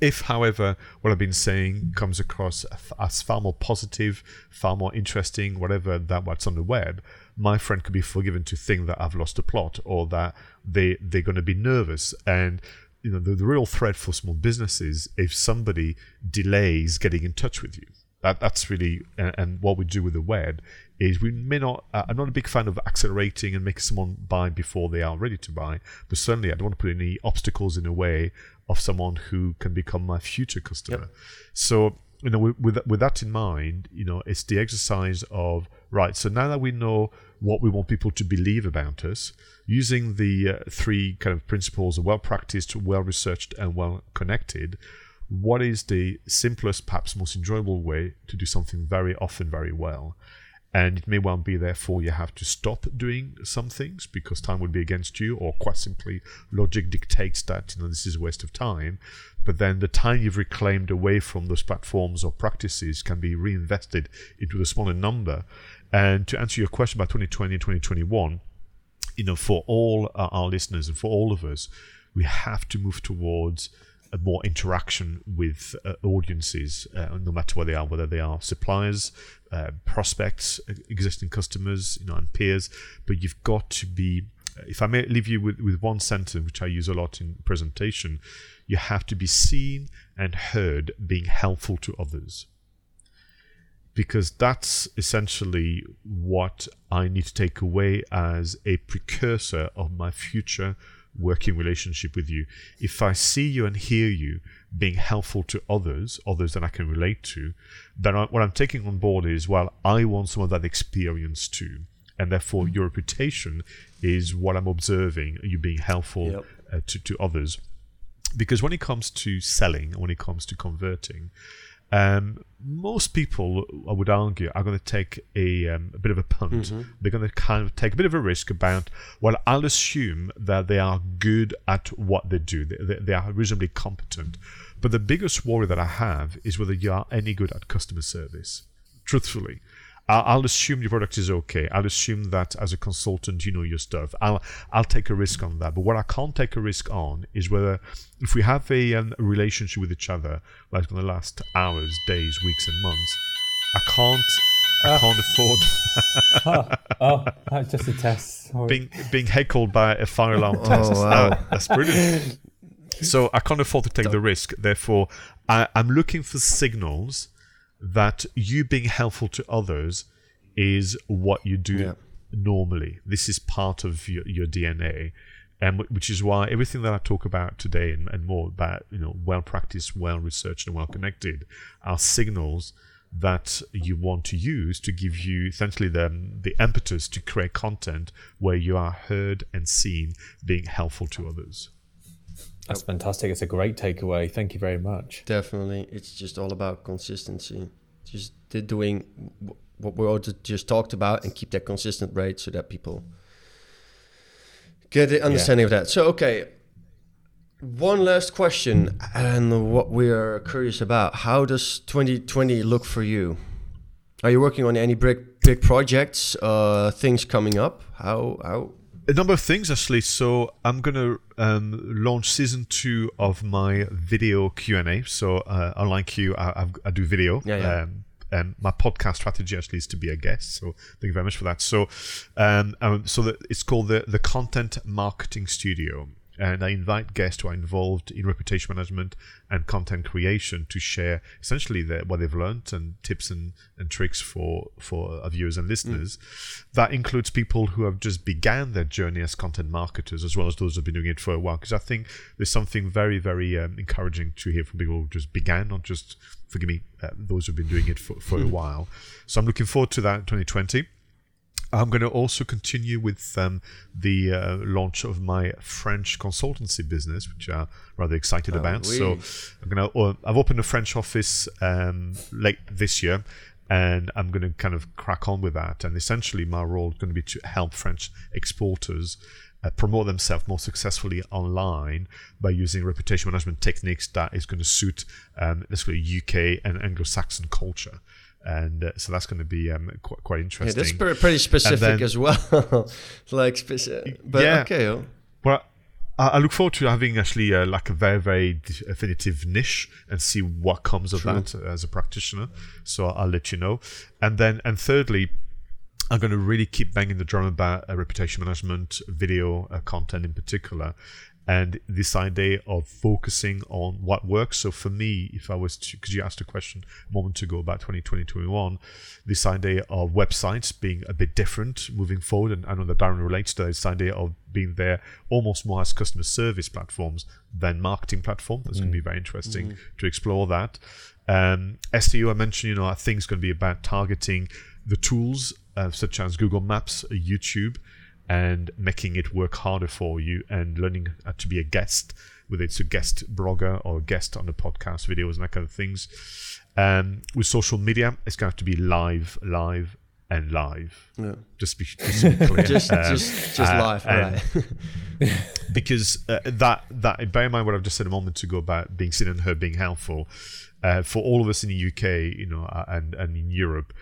If, however, what I've been saying comes across as far more positive, far more interesting, whatever that what's on the web, my friend could be forgiven to think that I've lost the plot or that they they're going to be nervous. And you know, the, the real threat for small businesses if somebody delays getting in touch with you. That that's really and, and what we do with the web is we may not. Uh, I'm not a big fan of accelerating and making someone buy before they are ready to buy, but certainly I don't want to put any obstacles in the way of someone who can become my future customer. Yep. So you know, with, with with that in mind, you know, it's the exercise of right. So now that we know what we want people to believe about us, using the uh, three kind of principles of well practiced, well researched, and well connected, what is the simplest, perhaps most enjoyable way to do something very often very well? And it may well be therefore you have to stop doing some things because time would be against you or quite simply logic dictates that you know this is a waste of time. But then the time you've reclaimed away from those platforms or practices can be reinvested into a smaller number. And to answer your question about 2020 and 2021 you know for all uh, our listeners and for all of us we have to move towards more interaction with uh, audiences, uh, no matter where they are, whether they are suppliers, uh, prospects, existing customers, you know, and peers. But you've got to be. If I may leave you with, with one sentence, which I use a lot in presentation, you have to be seen and heard being helpful to others. Because that's essentially what I need to take away as a precursor of my future working relationship with you. If I see you and hear you being helpful to others, others that I can relate to, then I, what I'm taking on board is, well, I want some of that experience too. And therefore, your reputation is what I'm observing, you being helpful yep. uh, to, to others. Because when it comes to selling, when it comes to converting, um, most people, I would argue, are going to take a, um, a bit of a punt. Mm-hmm. They're going to kind of take a bit of a risk about, well, I'll assume that they are good at what they do, they, they are reasonably competent. But the biggest worry that I have is whether you are any good at customer service. Truthfully, I'll assume your product is okay. I'll assume that as a consultant, you know your stuff. I'll I'll take a risk on that. But what I can't take a risk on is whether if we have a, um, a relationship with each other, like in the last hours, days, weeks, and months, I can't I uh, can't afford. oh, oh, just a test. Sorry. Being being heckled by a fire alarm oh. Wow. Uh, that's brilliant. so I can't afford to take the risk. Therefore, I, I'm looking for signals that you being helpful to others is what you do yeah. normally. This is part of your, your DNA. And um, which is why everything that I talk about today and, and more about, you know, well practiced, well researched, and well connected are signals that you want to use to give you essentially the, the impetus to create content where you are heard and seen being helpful to others. That's fantastic. It's a great takeaway. Thank you very much. Definitely. It's just all about consistency. Just doing what we all just talked about and keep that consistent rate so that people get the understanding yeah. of that. So, okay. One last question, and what we are curious about: How does 2020 look for you? Are you working on any big big projects? Uh, things coming up? How how a number of things actually. So I'm gonna um, launch season two of my video Q and A. So uh, unlike you, I, I, do video. Yeah, yeah. Um, and my podcast strategy actually is to be a guest. So thank you very much for that. So, um, um so that it's called the the Content Marketing Studio, and I invite guests who are involved in reputation management and content creation to share essentially the, what they've learned and tips and, and tricks for for our viewers and listeners. Mm. That includes people who have just began their journey as content marketers, as well as those who've been doing it for a while. Because I think there's something very very um, encouraging to hear from people who just began, not just forgive me, uh, those who've been doing it for, for a while. So I'm looking forward to that in 2020. I'm going to also continue with um, the uh, launch of my French consultancy business, which I'm rather excited oh, about. Oui. So I'm going to. Uh, I've opened a French office um, late this year, and I'm going to kind of crack on with that. And essentially, my role is going to be to help French exporters uh, promote themselves more successfully online by using reputation management techniques that is going to suit um, UK and Anglo-Saxon culture and uh, so that's going to be um, quite, quite interesting. Yeah, that's pretty specific then, as well. like, specific, but yeah, okay. Well, I look forward to having actually uh, like a very very definitive niche and see what comes of True. that as a practitioner. So I'll let you know. And then and thirdly, I'm going to really keep banging the drum about uh, reputation management, video uh, content in particular, and this idea of focusing on what works. So for me, if I was to, because you asked a question a moment ago about 2020, 2021, this idea of websites being a bit different moving forward, and I know that Darren relates to this idea of being there almost more as customer service platforms than marketing platform. That's mm. going to be very interesting mm. to explore that. Um, SEO, I mentioned, you know, I think is going to be about targeting the tools uh, such as Google Maps, YouTube, and making it work harder for you and learning to be a guest, whether it's a guest blogger or a guest on the podcast videos and that kind of things. Um, with social media, it's going to have to be live, live, and live. Yeah. Just be, just be clear. just, um, just, just uh, live, right? because uh, that that bear in mind what I've just said a moment ago about being seen and heard, being helpful. Uh, for all of us in the UK, you know, uh, and and in Europe,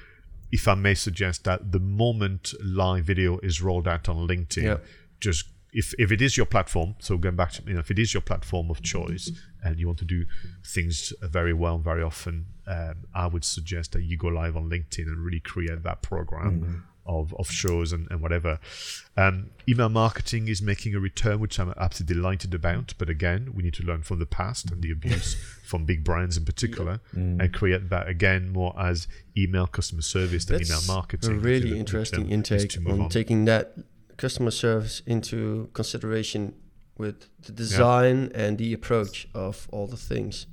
if I may suggest that the moment live video is rolled out on LinkedIn, yeah. just if, if it is your platform, so going back to you know, if it is your platform of choice and you want to do things very well very often, um, I would suggest that you go live on LinkedIn and really create that program. Of, of shows and, and whatever. Um, email marketing is making a return, which I'm absolutely delighted about. But again, we need to learn from the past and the abuse from big brands in particular mm. and create that again more as email customer service than That's email marketing. A really interesting intake on, on, taking that customer service into consideration with the design yeah. and the approach of all the things.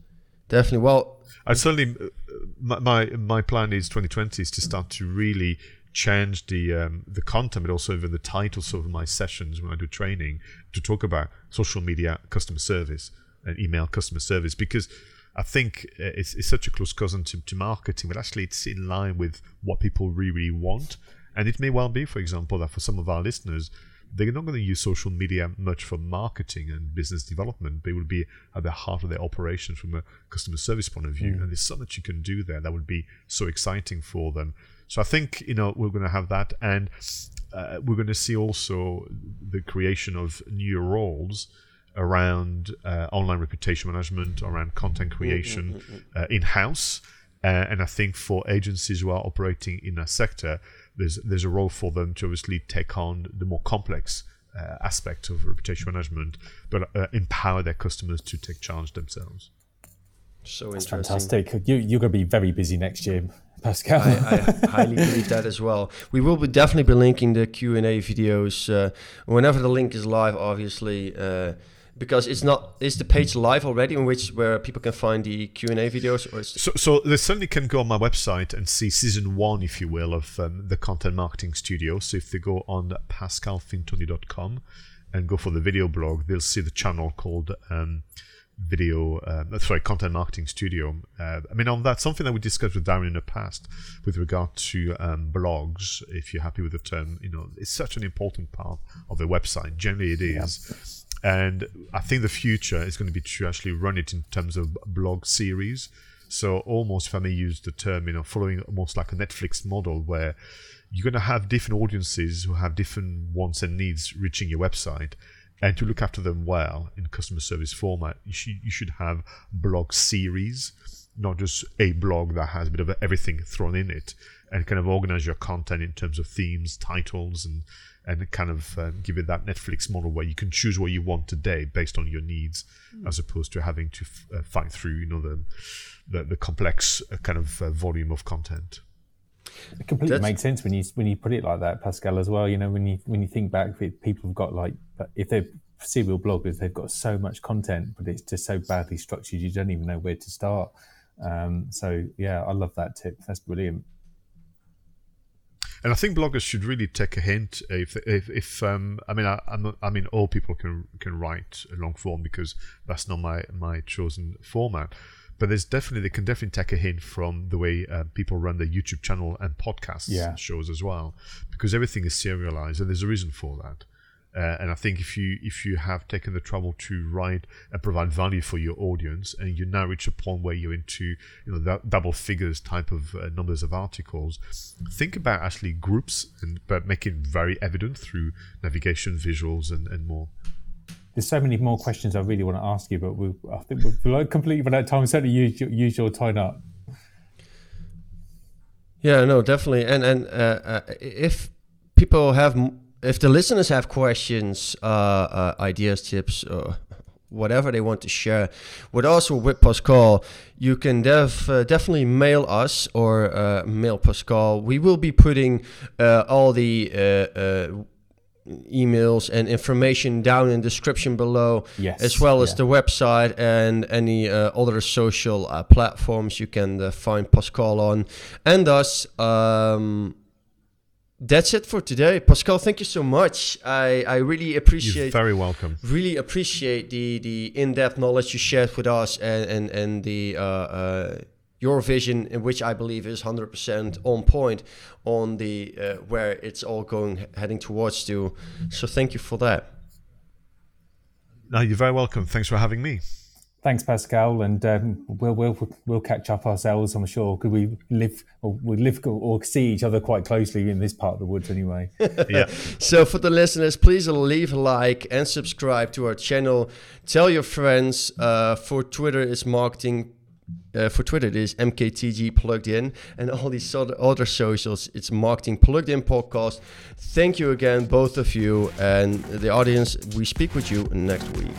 Definitely. Well, I certainly uh, my, my my plan is 2020 is to start to really change the um, the content, but also even the titles of my sessions when I do training to talk about social media customer service and email customer service because I think uh, it's, it's such a close cousin to, to marketing, but actually it's in line with what people really, really want. And it may well be, for example, that for some of our listeners, they're not going to use social media much for marketing and business development. They will be at the heart of their operations from a customer service point of view. Mm. And there's so much you can do there that would be so exciting for them. So I think you know we're going to have that, and uh, we're going to see also the creation of new roles around uh, online reputation management, around content mm, creation mm, mm, uh, in house. Uh, and I think for agencies who are operating in a sector, there's there's a role for them to obviously take on the more complex uh, aspect of reputation management, but uh, empower their customers to take charge themselves. So That's fantastic. You, you're going to be very busy next year, Pascal. I, I highly believe that as well. We will be definitely be linking the Q and A videos uh, whenever the link is live. Obviously uh, because it's not is the page live already in which where people can find the q&a videos or so, so they certainly can go on my website and see season one if you will of um, the content marketing studio so if they go on pascalfintoni.com and go for the video blog they'll see the channel called um, video uh, sorry content marketing studio. Uh, i mean on that something that we discussed with darren in the past with regard to um, blogs if you're happy with the term you know it's such an important part of the website. Generally it is. Yeah and I think the future is going to be to actually run it in terms of blog series. So almost, if I may use the term, you know, following almost like a Netflix model where you're going to have different audiences who have different wants and needs reaching your website, and to look after them well in customer service format, you should you should have blog series, not just a blog that has a bit of everything thrown in it, and kind of organize your content in terms of themes, titles, and and kind of um, give it that Netflix model where you can choose what you want today based on your needs, mm. as opposed to having to f- uh, fight through, you know, the the, the complex uh, kind of uh, volume of content. It completely That's... makes sense when you when you put it like that, Pascal. As well, you know, when you when you think back, people have got like if they're serial bloggers, they've got so much content, but it's just so badly structured, you don't even know where to start. Um, so yeah, I love that tip. That's brilliant. And I think bloggers should really take a hint. If, if, if um, I mean, I, not, i mean, all people can can write a long form because that's not my my chosen format. But there's definitely they can definitely take a hint from the way uh, people run their YouTube channel and podcast yeah. shows as well, because everything is serialized, and there's a reason for that. Uh, and I think if you if you have taken the trouble to write and provide value for your audience, and you now reach a point where you're into you know that double figures type of uh, numbers of articles, think about actually groups and but make it very evident through navigation, visuals, and, and more. There's so many more questions I really want to ask you, but we I think we've completely run out time. Certainly, use your, use your time up. Yeah, no, definitely, and and uh, uh if people have if the listeners have questions, uh, uh, ideas, tips, uh, whatever they want to share, with also with Pascal, you can def, uh, definitely mail us or uh, mail Pascal. We will be putting all the emails and information down in the description below yes, as well as yeah. the website and any uh, other social uh, platforms you can uh, find pascal on. And us um, that's it for today. Pascal thank you so much. I i really appreciate You're very welcome. really appreciate the the in-depth knowledge you shared with us and and, and the uh, uh, your vision in which i believe is 100% on point on the uh, where it's all going heading towards to so thank you for that no you're very welcome thanks for having me Thanks, Pascal, and um, we'll we'll we'll catch up ourselves. I'm sure because we live or we live or see each other quite closely in this part of the woods, anyway. yeah. So for the listeners, please leave a like and subscribe to our channel. Tell your friends. Uh, for Twitter, is marketing. Uh, for Twitter, it is MKTG plugged in, and all these other, other socials. It's marketing plugged in podcast. Thank you again, both of you, and the audience. We speak with you next week.